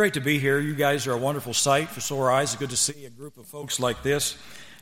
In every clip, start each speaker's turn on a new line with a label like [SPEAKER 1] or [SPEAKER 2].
[SPEAKER 1] great to be here. You guys are a wonderful sight for sore eyes. It's good to see a group of folks like this.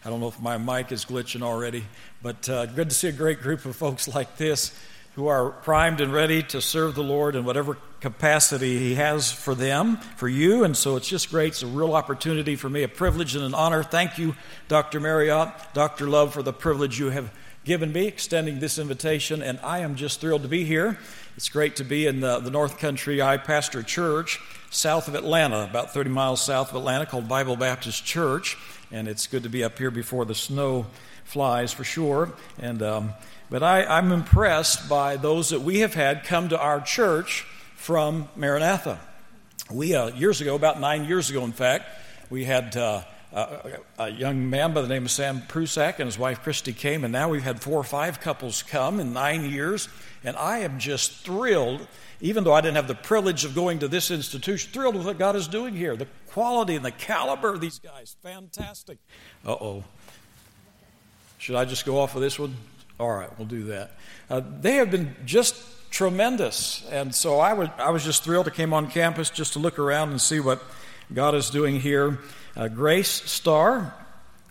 [SPEAKER 1] I don't know if my mic is glitching already, but uh, good to see a great group of folks like this who are primed and ready to serve the Lord in whatever capacity He has for them, for you. And so it's just great. It's a real opportunity for me, a privilege and an honor. Thank you, Dr. Marriott, Dr. Love, for the privilege you have given me, extending this invitation. And I am just thrilled to be here. It's great to be in the, the North Country. I pastor a church south of Atlanta, about 30 miles south of Atlanta, called Bible Baptist Church. And it's good to be up here before the snow flies for sure. And, um, but I, I'm impressed by those that we have had come to our church from Maranatha. We, uh, years ago, about nine years ago, in fact, we had. Uh, a, a, young man by the name of Sam Prusak and his wife Christy came, and now we've had four or five couples come in nine years. And I am just thrilled, even though I didn't have the privilege of going to this institution, thrilled with what God is doing here. The quality and the caliber of these guys, fantastic. Uh oh. Should I just go off of this one? All right, we'll do that. Uh, they have been just tremendous. And so I, I was just thrilled. I came on campus just to look around and see what God is doing here. Uh, Grace Starr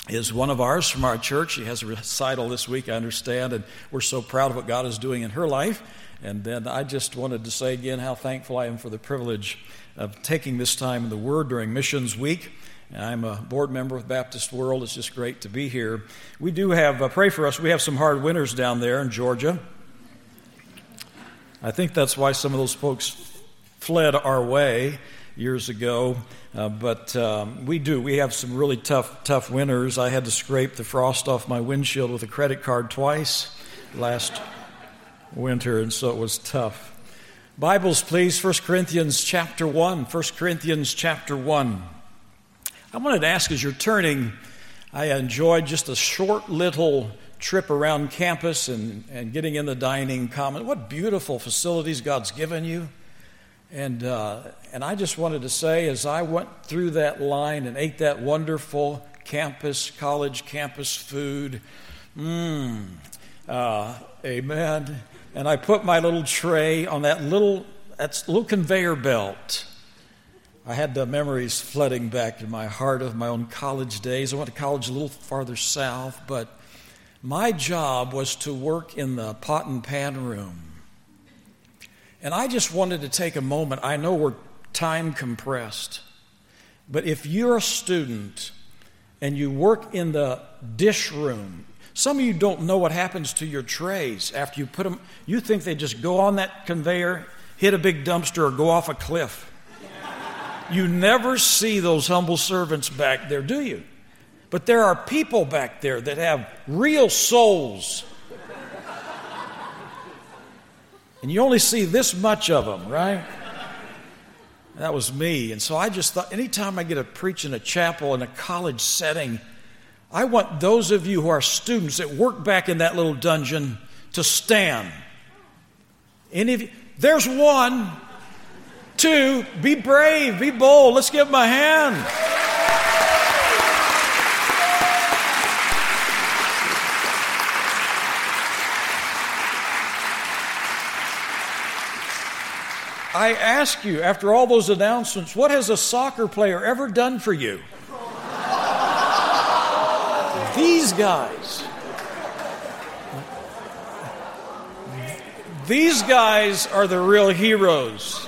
[SPEAKER 1] is one of ours from our church. She has a recital this week, I understand, and we're so proud of what God is doing in her life. And then I just wanted to say again how thankful I am for the privilege of taking this time in the Word during Missions Week. I'm a board member with Baptist World. It's just great to be here. We do have, uh, pray for us, we have some hard winters down there in Georgia. I think that's why some of those folks fled our way years ago. Uh, but um, we do. We have some really tough, tough winters. I had to scrape the frost off my windshield with a credit card twice last winter, and so it was tough. Bibles, please. 1 Corinthians chapter 1. 1 Corinthians chapter 1. I wanted to ask as you're turning, I enjoyed just a short little trip around campus and, and getting in the dining common. What beautiful facilities God's given you. And, uh, and I just wanted to say, as I went through that line and ate that wonderful campus, college campus food, mmm, uh, amen. And I put my little tray on that little, that little conveyor belt. I had the memories flooding back in my heart of my own college days. I went to college a little farther south, but my job was to work in the pot and pan room and I just wanted to take a moment. I know we're time compressed, but if you're a student and you work in the dish room, some of you don't know what happens to your trays after you put them. You think they just go on that conveyor, hit a big dumpster, or go off a cliff. You never see those humble servants back there, do you? But there are people back there that have real souls and you only see this much of them, right? That was me. And so I just thought anytime I get to preach in a chapel in a college setting, I want those of you who are students that work back in that little dungeon to stand. Any of you, there's one. Two, be brave, be bold. Let's give them a hand. I ask you, after all those announcements, what has a soccer player ever done for you? These guys. These guys are the real heroes.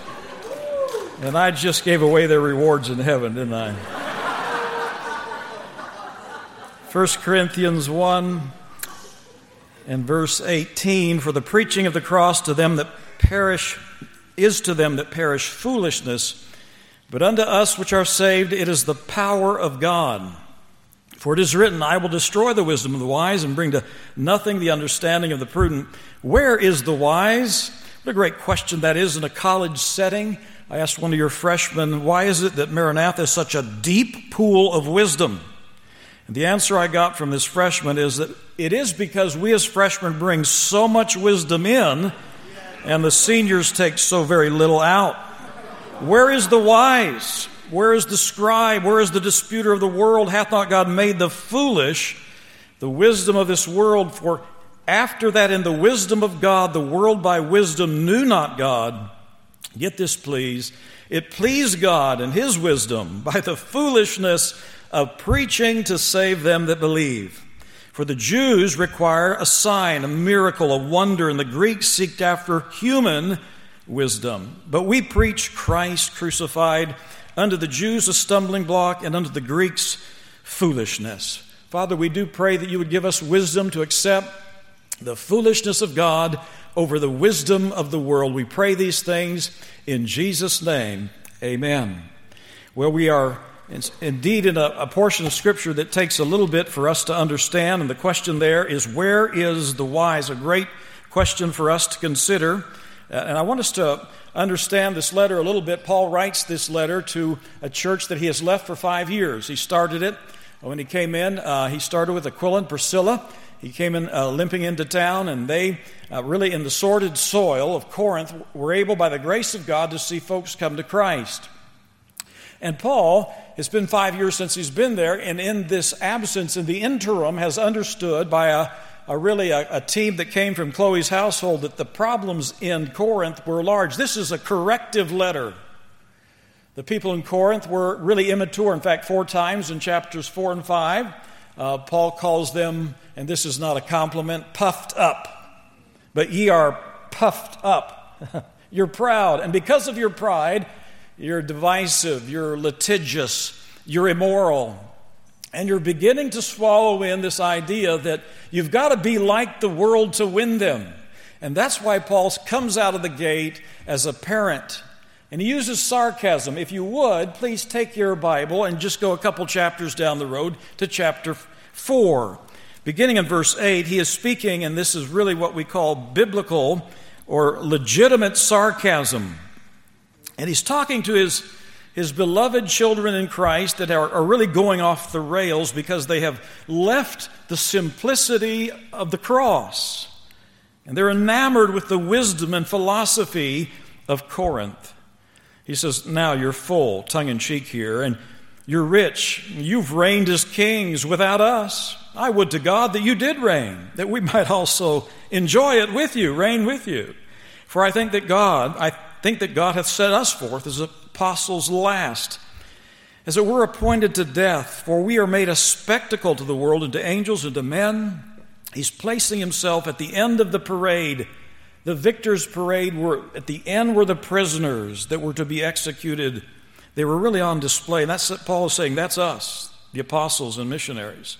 [SPEAKER 1] And I just gave away their rewards in heaven, didn't I? 1 Corinthians 1 and verse 18 For the preaching of the cross to them that perish is to them that perish foolishness, but unto us which are saved it is the power of God. For it is written, I will destroy the wisdom of the wise and bring to nothing the understanding of the prudent. Where is the wise? What a great question that is in a college setting. I asked one of your freshmen, why is it that Maranatha is such a deep pool of wisdom? And the answer I got from this freshman is that it is because we as freshmen bring so much wisdom in and the seniors take so very little out. Where is the wise? Where is the scribe? Where is the disputer of the world? Hath not God made the foolish the wisdom of this world? For after that, in the wisdom of God, the world by wisdom knew not God. Get this, please. It pleased God in His wisdom by the foolishness of preaching to save them that believe. For the Jews require a sign, a miracle, a wonder, and the Greeks seek after human wisdom. But we preach Christ crucified, unto the Jews a stumbling block, and unto the Greeks foolishness. Father, we do pray that you would give us wisdom to accept the foolishness of God over the wisdom of the world. We pray these things in Jesus' name. Amen. Well, we are indeed in a, a, portion of Scripture that takes a little bit for us to understand, and the question there is where is the wise? A great question for us to consider. Uh, and I want us to understand this letter a little bit. Paul writes this letter to a church that he has left for five years. He started it when he came in, uh, he started with Aquila and Priscilla. He came in uh, limping into town, and they, uh, really in the sordid soil of Corinth, were able, by the grace of God, to see folks come to Christ. And Paul, it's been five years since he's been there, and in this absence, in the interim, has understood by a, a really a, a team that came from Chloe's household that the problems in Corinth were large. This is a corrective letter. The people in Corinth were really immature. In fact, four times in chapters four and five, uh, Paul calls them, and this is not a compliment, puffed up. But ye are puffed up. you're proud. And because of your pride, you're divisive, you're litigious, you're immoral. And you're beginning to swallow in this idea that you've got to be like the world to win them. And that's why Paul comes out of the gate as a parent. And he uses sarcasm. If you would, please take your Bible and just go a couple chapters down the road to chapter 4. Beginning in verse 8, he is speaking, and this is really what we call biblical or legitimate sarcasm. And he's talking to his, his beloved children in Christ that are, are really going off the rails because they have left the simplicity of the cross. And they're enamored with the wisdom and philosophy of Corinth. He says, Now you're full, tongue in cheek here, and you're rich. You've reigned as kings without us. I would to God that you did reign, that we might also enjoy it with you, reign with you. For I think that God, I think that God hath set us forth as apostles last, as it were appointed to death, for we are made a spectacle to the world and to angels and to men. He's placing himself at the end of the parade. The victors' parade were at the end were the prisoners that were to be executed they were really on display. And that's what Paul is saying. That's us, the apostles and missionaries.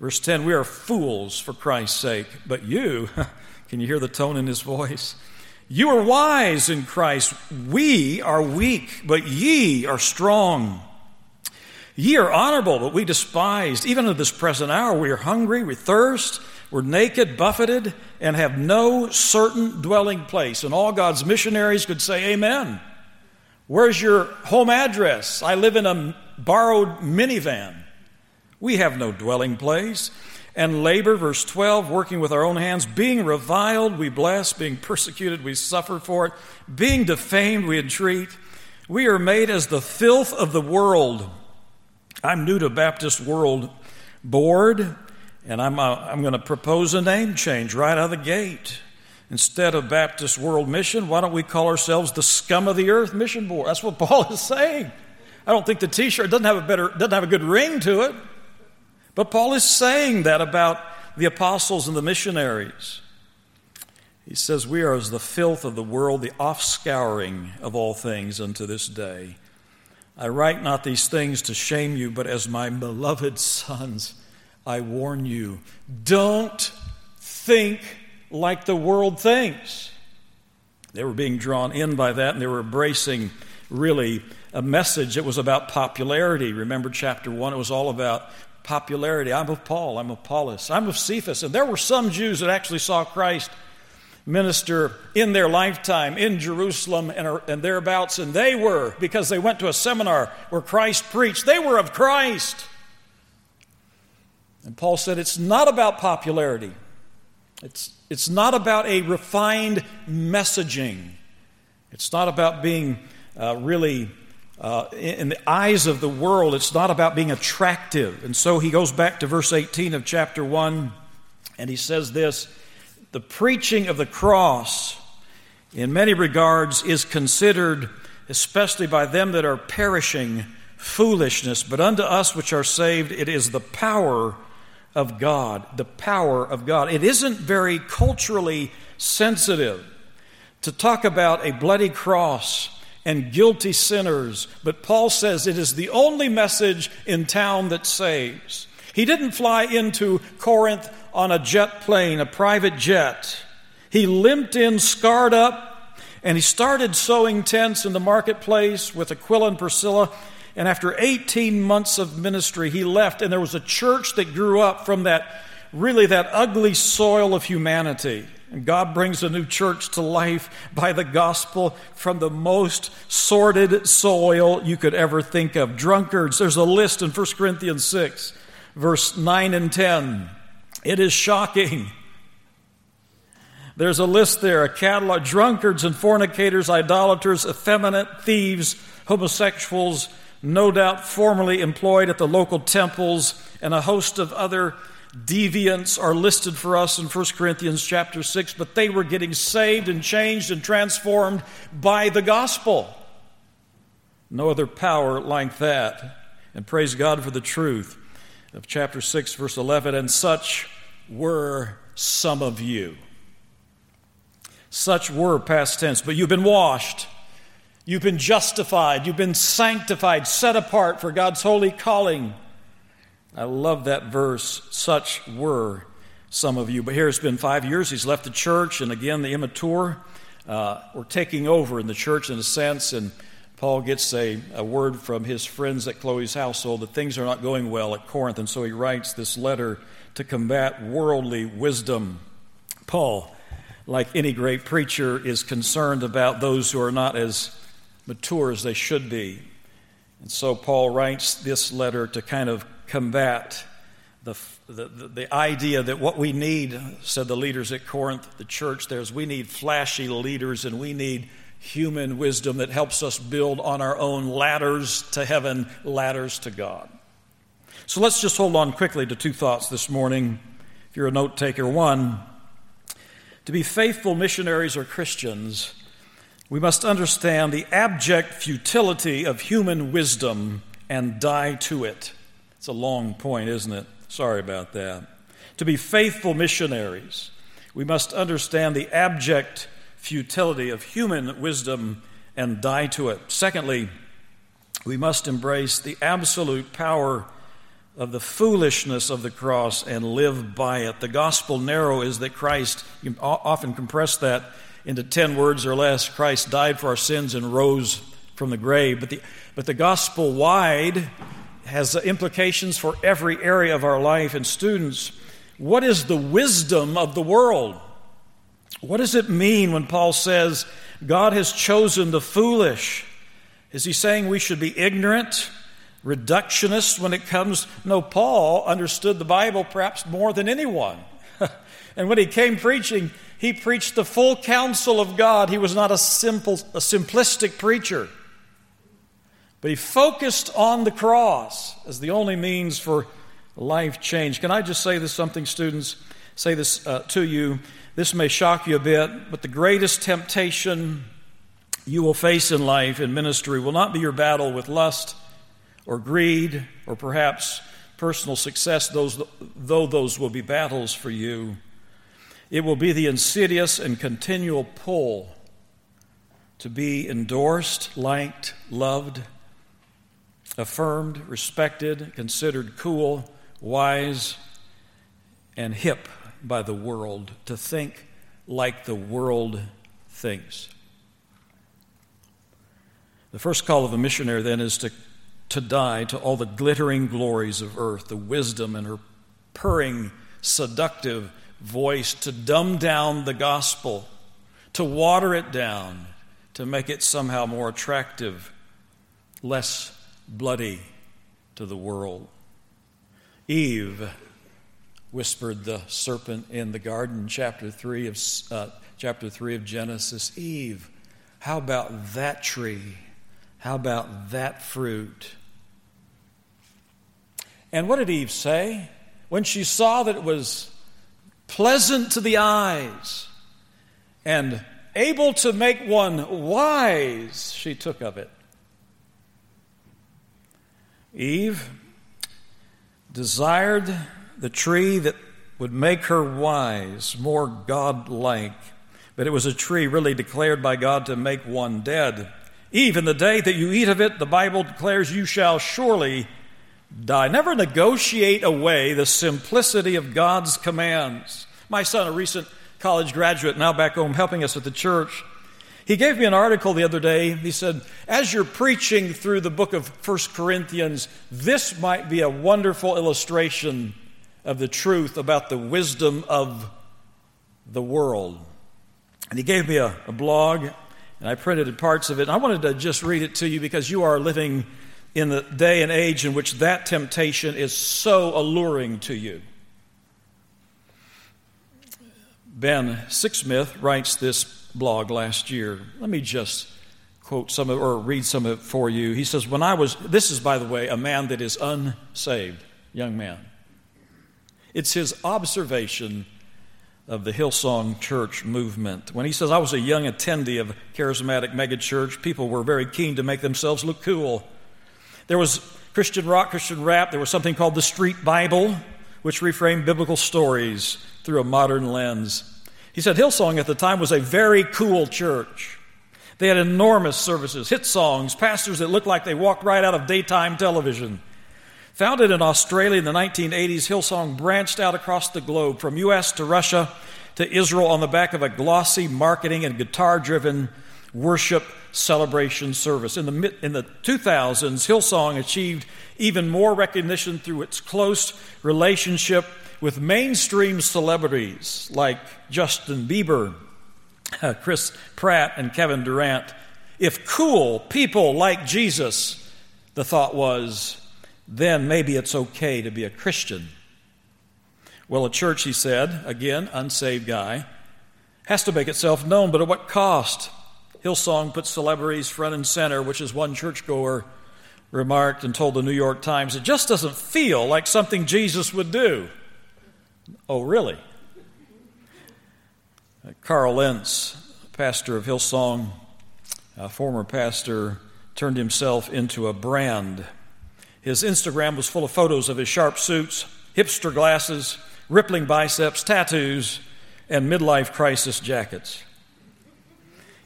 [SPEAKER 1] Verse 10 We are fools for Christ's sake, but you, can you hear the tone in his voice? You are wise in Christ. We are weak, but ye are strong. Ye are honorable, but we despised. Even at this present hour, we are hungry, we thirst, we're naked, buffeted, and have no certain dwelling place. And all God's missionaries could say, Amen. Where's your home address? I live in a borrowed minivan. We have no dwelling place. And labor, verse 12, working with our own hands, being reviled, we bless, being persecuted, we suffer for it, being defamed, we entreat. We are made as the filth of the world. I'm new to Baptist World Board, and I'm, uh, I'm going to propose a name change right out of the gate. Instead of Baptist World Mission, why don't we call ourselves the scum of the earth mission board? That's what Paul is saying. I don't think the t-shirt doesn't have a better doesn't have a good ring to it. But Paul is saying that about the apostles and the missionaries. He says, We are as the filth of the world, the offscouring of all things unto this day. I write not these things to shame you, but as my beloved sons, I warn you. Don't think like the world thinks. They were being drawn in by that, and they were embracing really a message that was about popularity. Remember chapter 1, it was all about popularity. I'm of Paul, I'm of Apollos, I'm of Cephas. And there were some Jews that actually saw Christ minister in their lifetime in Jerusalem and, and thereabouts, and they were, because they went to a seminar where Christ preached, they were of Christ. And Paul said it's not about popularity. It's, it's not about a refined messaging. It's not about being uh, really, uh, in the eyes of the world, it's not about being attractive. And so he goes back to verse 18 of chapter 1, and he says this The preaching of the cross, in many regards, is considered especially by them that are perishing, foolishness, but unto us which are saved, it is the power of God. The power of God. It isn't very culturally sensitive to talk about a bloody cross and guilty sinners, but Paul says it is the only message in town that saves. He didn't fly into Corinth on a jet plane, a private jet. He limped in, scarred up, and he started sewing tents in the marketplace with Aquila and Priscilla. And after 18 months of ministry, he left, and there was a church that grew up from that really that ugly soil of humanity. And God brings a new church to life by the gospel from the most sordid soil you could ever think of. Drunkards, there's a list in 1 Corinthians 6, verse 9 and 10. It is shocking. There's a list there, a catalog drunkards and fornicators, idolaters, effeminate, thieves, homosexuals, no doubt formerly employed at the local temples, and a host of other deviants are listed for us in 1 Corinthians chapter 6, but they were getting saved and changed and transformed by the gospel. No other power like that. And praise God for the truth of chapter 6, verse 11. And such were some of you. Such were past tense, but you've been washed. You've been justified. You've been sanctified, set apart for God's holy calling. I love that verse. Such were some of you. But here it's been five years. He's left the church, and again, the immature uh, were taking over in the church in a sense. And Paul gets a, a word from his friends at Chloe's household that things are not going well at Corinth. And so he writes this letter to combat worldly wisdom. Paul, like any great preacher, is concerned about those who are not as mature as they should be. And so Paul writes this letter to kind of combat the, the, the, idea that what we need, said the leaders at Corinth, the church there, is we need flashy leaders and we need human wisdom that helps us build on our own ladders to heaven, ladders to God. So let's just hold on quickly to two thoughts this morning. If you're a note taker, one, to be faithful missionaries or Christians, we must understand the abject futility of human wisdom and die to it. It's a long point, isn't it? Sorry about that. To be faithful missionaries, we must understand the abject futility of human wisdom and die to it. Secondly, we must embrace the absolute power of the foolishness of the cross and live by it. The gospel narrow is that Christ, you often compress that into 10 words or less Christ died for our sins and rose from the grave. But the, but the gospel wide has implications for every area of our life. And students, what is the wisdom of the world? What does it mean when Paul says God has chosen the foolish? Is he saying we should be ignorant, reductionist when it comes? No, Paul understood the Bible perhaps more than anyone. and when he came preaching, he preached the full counsel of God. He was not a simple, a simplistic preacher. But he focused on the cross as the only means for life change. Can I just say this something, students? Say this uh, to you. This may shock you a bit, but the greatest temptation you will face in life in ministry will not be your battle with lust or greed or perhaps personal success, those, though those will be battles for you. It will be the insidious and continual pull to be endorsed, liked, loved, affirmed, respected, considered cool, wise, and hip by the world, to think like the world thinks. The first call of a missionary then is to, to die to all the glittering glories of earth, the wisdom and her purring, seductive voice, to dumb down the gospel, to water it down, to make it somehow more attractive, less bloody to the world. Eve whispered the serpent in the garden, chapter 3 of, uh, chapter 3 of Genesis. Eve, how about that tree? How about that fruit? And what did Eve say? When she saw that it was pleasant to the eyes and able to make one wise, she took of it. Eve desired the tree that would make her wise, more God-like. But it was a tree really declared by God to make one dead. Eve, in the day that you eat of it, the Bible declares you shall surely die. Never negotiate away the simplicity of God's commands. My son, a recent college graduate, now back home helping us at the church, he gave me an article the other day. He said, As you're preaching through the book of First Corinthians, this might be a wonderful illustration of the truth about the wisdom of the world. And he gave me a, a blog, and I printed parts of it. And I wanted to just read it to you because you are living in the day and age in which that temptation is so alluring to you. Ben Sixsmith writes this blog last year. Let me just quote some of or read some of it for you. He says, When I was, this is, by the way, a man that is unsaved, young man. It's his observation of the Hillsong Church movement. When he says, I was a young attendee of charismatic megachurch, people were very keen to make themselves look cool. There was Christian rock, Christian rap, there was something called the Street Bible, which reframed biblical stories through a modern lens. He said Hillsong at the time was a very cool church. They had enormous services, hit songs, pastors that looked like they walked right out of daytime television. Founded in Australia in the 1980s, Hillsong branched out across the globe from US to Russia to Israel on the back of a glossy marketing and guitar driven worship celebration service. In the, mid in the 2000s, Hillsong achieved even more recognition through its close relationship with mainstream celebrities like Justin Bieber, uh, Chris Pratt, and Kevin Durant. If cool people like Jesus, the thought was, then maybe it's okay to be a Christian. Well, a church, he said, again, unsaved guy, has to make itself known, but at what cost? Hillsong puts celebrities front and center, which is one churchgoer remarked and told the New York Times, it just doesn't feel like something Jesus would do. Oh, really? Uh, Carl Lentz, pastor of Hillsong, a former pastor, turned himself into a brand. His Instagram was full of photos of his sharp suits, hipster glasses, rippling biceps, tattoos, and midlife crisis jackets.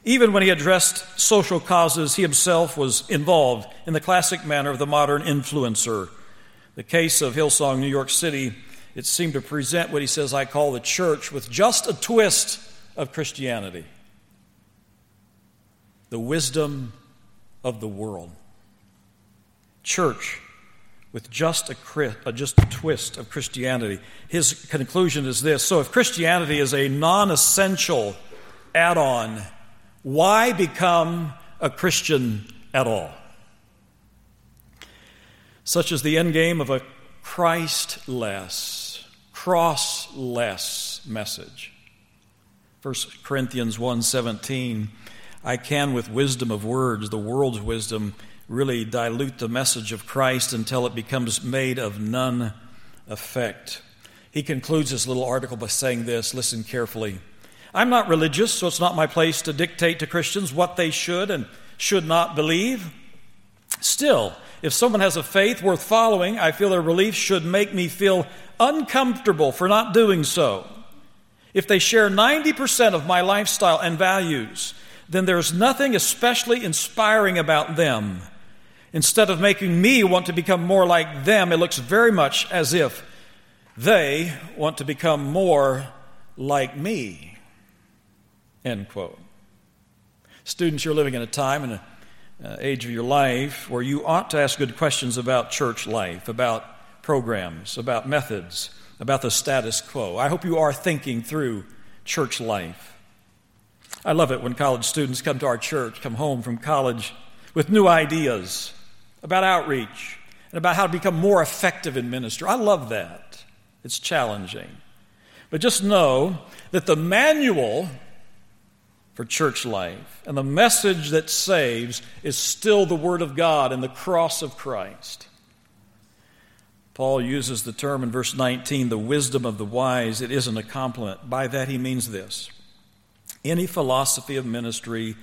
[SPEAKER 1] Even when he addressed social causes, he himself was involved in the classic manner of the modern influencer. The case of Hillsong, New York City, it seemed to present what he says I call the church with just a twist of Christianity the wisdom of the world. Church with just a, just a twist of Christianity. His conclusion is this so if Christianity is a non essential add on, why become a Christian at all? Such is the end game of a Christless crossless message. 1 Corinthians 1:17 I can with wisdom of words the world's wisdom really dilute the message of Christ until it becomes made of none effect. He concludes this little article by saying this, listen carefully. I'm not religious, so it's not my place to dictate to Christians what they should and should not believe. Still, if someone has a faith worth following, I feel their beliefs should make me feel uncomfortable for not doing so. If they share 90% of my lifestyle and values, then there's nothing especially inspiring about them. Instead of making me want to become more like them, it looks very much as if they want to become more like me. End quote. Students, you're living in a time and an uh, age of your life where you ought to ask good questions about church life, about programs, about methods, about the status quo. I hope you are thinking through church life. I love it when college students come to our church, come home from college with new ideas about outreach and about how to become more effective in ministry. I love that. It's challenging. But just know that the manual for church life and the message that saves is still the Word of God and the cross of Christ. Paul uses the term in verse 19, the wisdom of the wise. It isn't a compliment. By that he means this any philosophy of ministry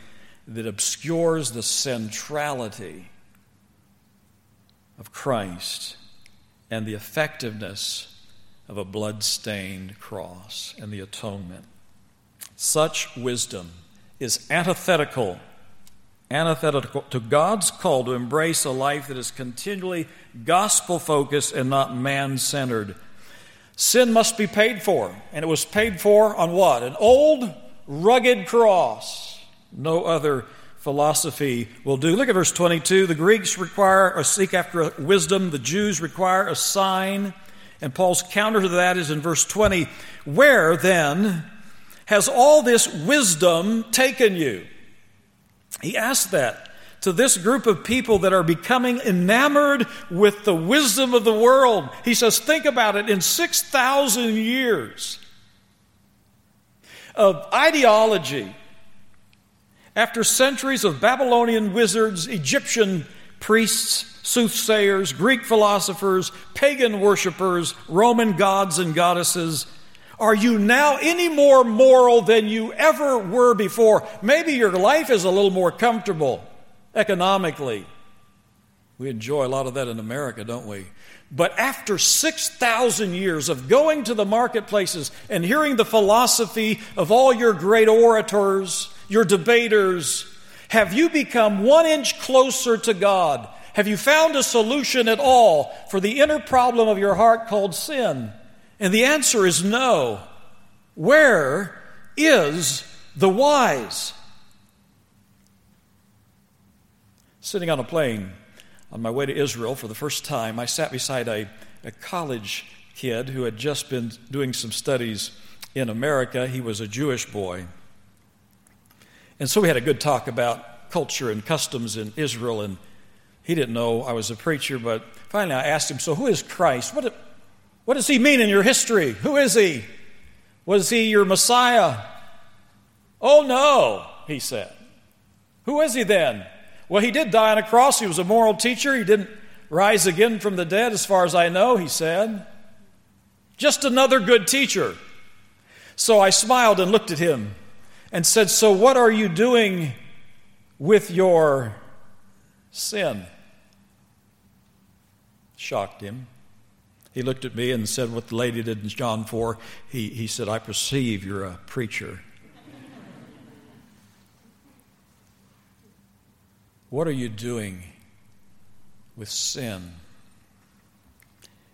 [SPEAKER 1] that obscures the centrality of Christ and the effectiveness of a blood-stained cross and the atonement. Such wisdom is antithetical antithetical to God's call to embrace a life that is continually gospel focused and not man centered. Sin must be paid for, and it was paid for on what? An old, rugged cross. No other philosophy will do. Look at verse 22. The Greeks require or seek after wisdom, the Jews require a sign. And Paul's counter to that is in verse 20 Where then has all this wisdom taken you? He asks that to this group of people that are becoming enamored with the wisdom of the world. He says, Think about it in 6,000 years of ideology, after centuries of Babylonian wizards, Egyptian priests, soothsayers, Greek philosophers, pagan worshippers, Roman gods and goddesses, are you now any more moral than you ever were before? Maybe your life is a little more comfortable economically. We enjoy a lot of that in America, don't we? But after 6,000 years of going to the marketplaces and hearing the philosophy of all your great orators, your debaters, have you become one inch closer to God? Have you found a solution at all for the inner problem of your heart called sin? And the answer is no. Where is the wise? Sitting on a plane on my way to Israel for the first time, I sat beside a, a college kid who had just been doing some studies in America. He was a Jewish boy. And so we had a good talk about culture and customs in Israel, and he didn't know I was a preacher, but finally I asked him, So who is Christ? What, what does he mean in your history? Who is he? Was he your Messiah? Oh, no, he said. Who is he then? Well, he did die on a cross. He was a moral teacher. He didn't rise again from the dead, as far as I know, he said. Just another good teacher. So I smiled and looked at him and said, So, what are you doing with your sin? Shocked him. He looked at me and said what the lady did in John 4. He, he said, I perceive you're a preacher. what are you doing with sin?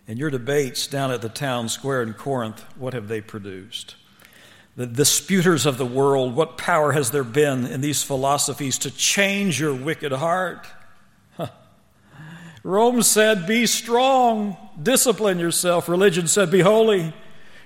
[SPEAKER 1] And your debates down at the town square in Corinth, what have they produced? The disputers of the world, what power has there been in these philosophies to change your wicked heart? Rome said, Be strong, discipline yourself. Religion said, Be holy,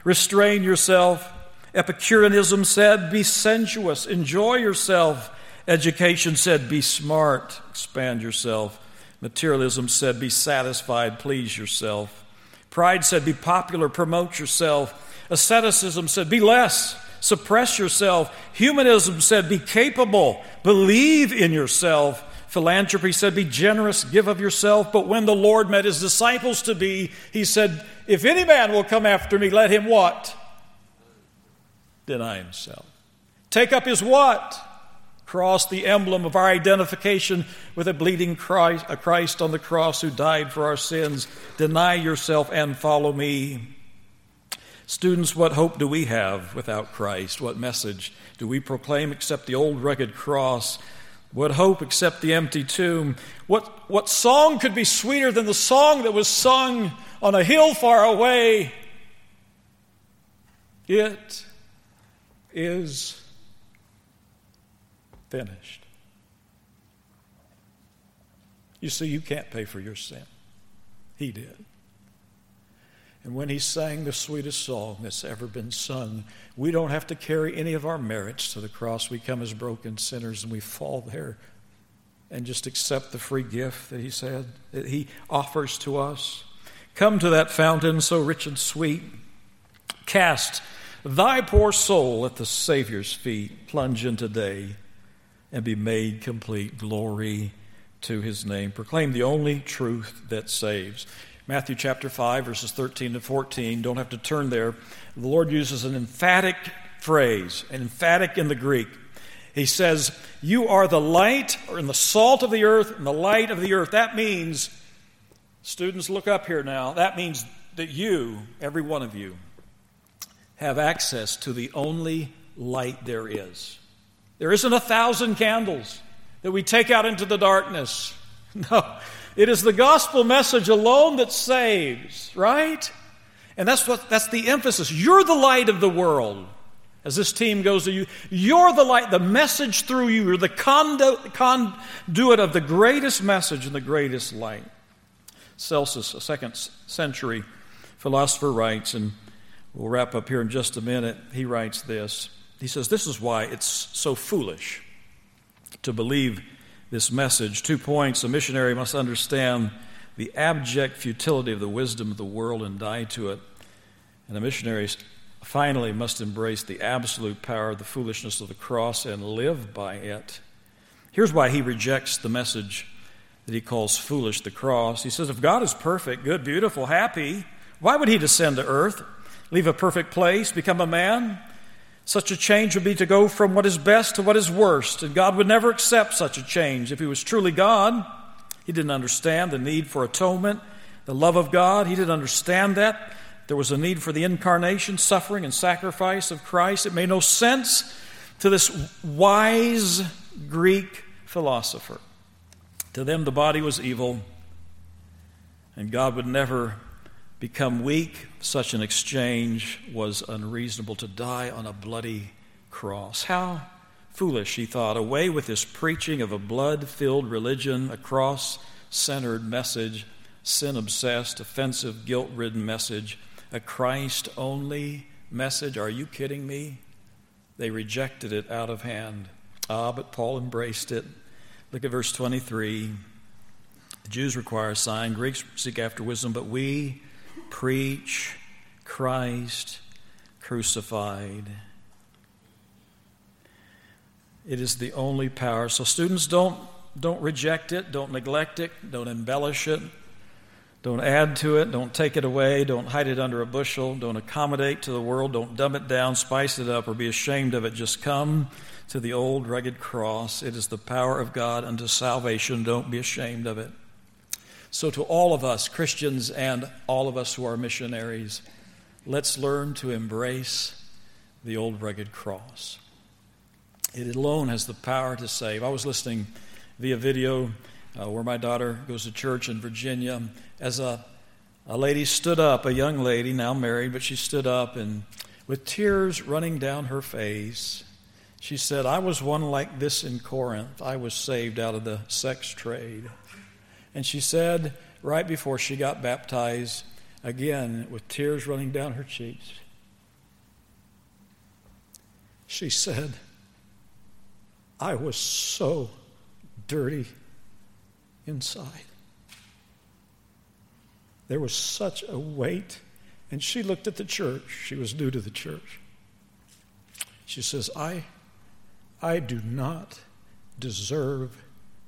[SPEAKER 1] restrain yourself. Epicureanism said, Be sensuous, enjoy yourself. Education said, Be smart, expand yourself. Materialism said, Be satisfied, please yourself. Pride said, Be popular, promote yourself. Asceticism said, Be less, suppress yourself. Humanism said, Be capable, believe in yourself. Philanthropy said, Be generous, give of yourself. But when the Lord met his disciples to be, he said, If any man will come after me, let him what? Deny himself. Take up his what? Cross, the emblem of our identification with a bleeding Christ, a Christ on the cross who died for our sins. Deny yourself and follow me. Students, what hope do we have without Christ? What message do we proclaim except the old rugged cross? What hope except the empty tomb? What, what song could be sweeter than the song that was sung on a hill far away? It is finished. You see, you can't pay for your sin. He did. And when he sang the sweetest song that's ever been sung, we don't have to carry any of our merits to the cross. We come as broken sinners and we fall there and just accept the free gift that he said that he offers to us. Come to that fountain so rich and sweet. Cast thy poor soul at the Savior's feet. Plunge into day and be made complete. Glory to his name. Proclaim the only truth that saves. Matthew chapter 5, verses 13 to 14. Don't have to turn there. The Lord uses an emphatic phrase, and emphatic in the Greek. He says, You are the light or in the salt of the earth and the light of the earth. That means, students, look up here now. That means that you, every one of you, have access to the only light there is. There isn't a thousand candles that we take out into the darkness. No, it is the gospel message alone that saves, right? And that's what that's the emphasis. You're the light of the world. As this team goes to you, you're the light, the message through you, you're the conduit, of the greatest message and the greatest light. Celsus, a second century philosopher, writes, and we'll wrap up here in just a minute. He writes this. He says, This is why it's so foolish to believe this message. Two points. A missionary must understand the abject futility of the wisdom of the world and die to it. And a missionary finally must embrace the absolute power of the foolishness of the cross and live by it. Here's why he rejects the message that he calls foolish the cross. He says, If God is perfect, good, beautiful, happy, why would he descend to earth, leave a perfect place, become a man? Such a change would be to go from what is best to what is worst, and God would never accept such a change. If He was truly God, He didn't understand the need for atonement, the love of God. He didn't understand that. There was a need for the incarnation, suffering, and sacrifice of Christ. It made no sense to this wise Greek philosopher. To them, the body was evil, and God would never become weak, such an exchange was unreasonable to die on a bloody cross. How foolish, he thought, away with this preaching of a blood filled religion, a cross centered message, sin obsessed, offensive, guilt ridden message, a Christ only message. Are you kidding me? They rejected it out of hand. Ah, but Paul embraced it. Look at verse 23. The Jews require a sign, Greeks seek after wisdom, but we preach Christ crucified. It is the only power. So students don't don't reject it, don't neglect it, don't embellish it, don't add to it, don't take it away, don't hide it under a bushel, don't accommodate to the world, don't dumb it down, spice it up, or be ashamed of it. Just come to the old rugged cross. It is the power of God unto salvation. Don't be ashamed of it. So, to all of us, Christians and all of us who are missionaries, let's learn to embrace the old rugged cross. It alone has the power to save. I was listening via video uh, where my daughter goes to church in Virginia as a, a lady stood up, a young lady, now married, but she stood up and with tears running down her face, she said, I was one like this in Corinth. I was saved out of the sex trade. And she said, right before she got baptized, again with tears running down her cheeks, she said, I was so dirty inside. There was such a weight. And she looked at the church. She was new to the church. She says, I, I do not deserve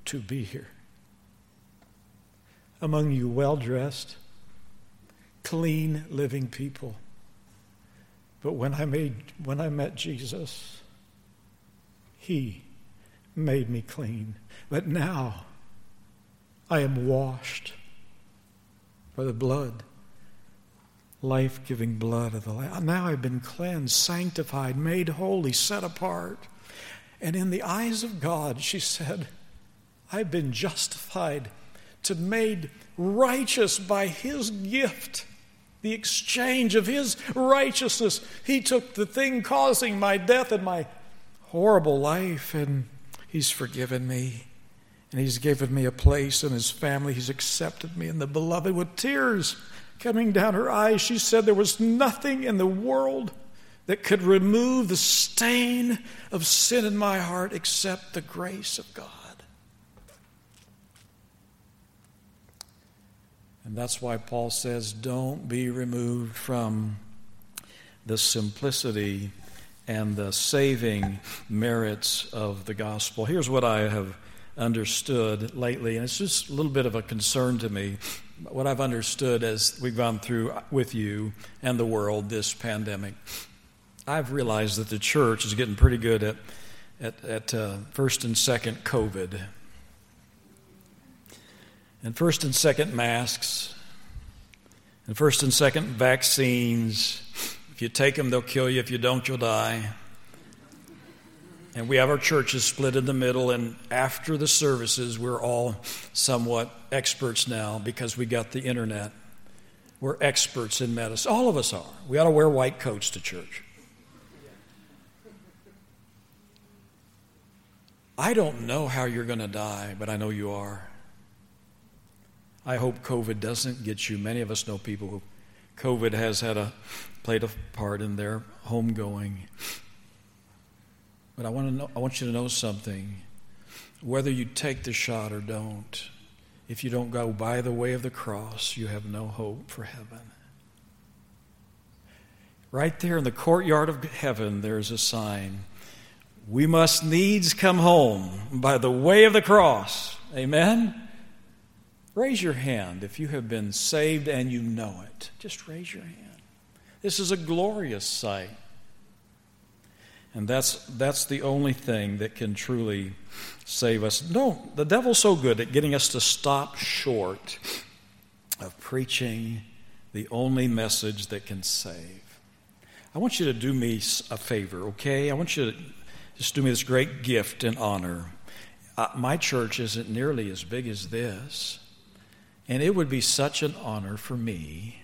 [SPEAKER 1] to be here among you well dressed, clean living people. But when I, made, when I met Jesus, He made me clean. But now I am washed by the blood, life giving blood of the Lamb. Now I've been cleansed, sanctified, made holy, set apart. And in the eyes of God, she said, I've been justified to made righteous by his gift, the exchange of his righteousness. He took the thing causing my death and my horrible life, and he's forgiven me. And he's given me a place in his family. He's accepted me in the beloved with tears coming down her eyes. She said there was nothing in the world that could remove the stain of sin in my heart except the grace of God. And that's why Paul says, don't be removed from the simplicity and the saving merits of the gospel. Here's what I have understood lately, and it's just a little bit of a concern to me. What I've understood as we've gone through with you and the world this pandemic. I've realized that the church is getting pretty good at, at, at uh, first and second COVID. And first and second masks. And first and second vaccines. If you take them, they'll kill you. If you don't, you'll die. And we have our churches split in the middle, and after the services, we're all somewhat experts now because we got the internet. We're experts in medicine. All of us are. We ought to wear white coats to church. I don't know how you're going to die, but I know you are. I hope COVID doesn't get you. Many of us know people who COVID has had a played a part in their homegoing. But I want to know, I want you to know something. Whether you take the shot or don't, if you don't go by the way of the cross, you have no hope for heaven. Right there in the courtyard of heaven, there's a sign. We must needs come home by the way of the cross. Amen? Raise your hand if you have been saved and you know it. Just raise your hand. This is a glorious sight. And that's, that's the only thing that can truly save us. No, the devil's so good at getting us to stop short of preaching the only message that can save. I want you to do me a favor, okay? I want you to just do me this great gift and honor. Uh, my church isn't nearly as big as this. And it would be such an honor for me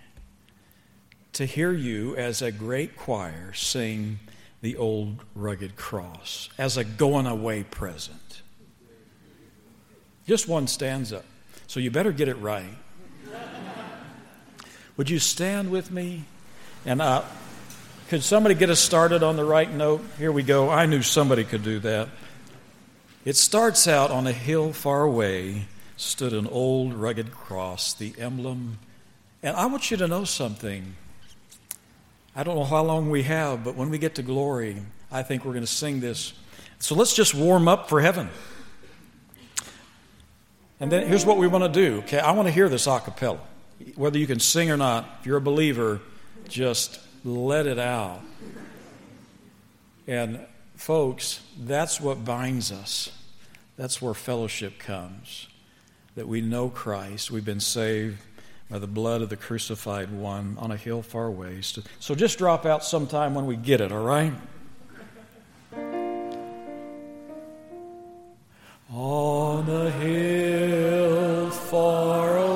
[SPEAKER 1] to hear you as a great choir sing the old rugged cross as a going away present. Just one stanza. So you better get it right. Would you stand with me? And uh, could somebody get us started on the right note? Here we go. I knew somebody could do that. It starts out on a hill far away stood an old rugged cross, the emblem. And I want you to know something. I don't know how long we have, but when we get to glory, I think we're going to sing this. So let's just warm up for heaven. And then here's what we want to do. Okay, I want to hear this a cappella. Whether you can sing or not, if you're a believer, just let it out. And folks, that's what binds us. That's where fellowship comes that we know Christ. We've been saved by the blood of the crucified one on a hill far away. So just drop out sometime when we get it, all right? On a hill far someday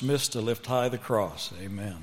[SPEAKER 1] dismissed to lift high the cross. Amen.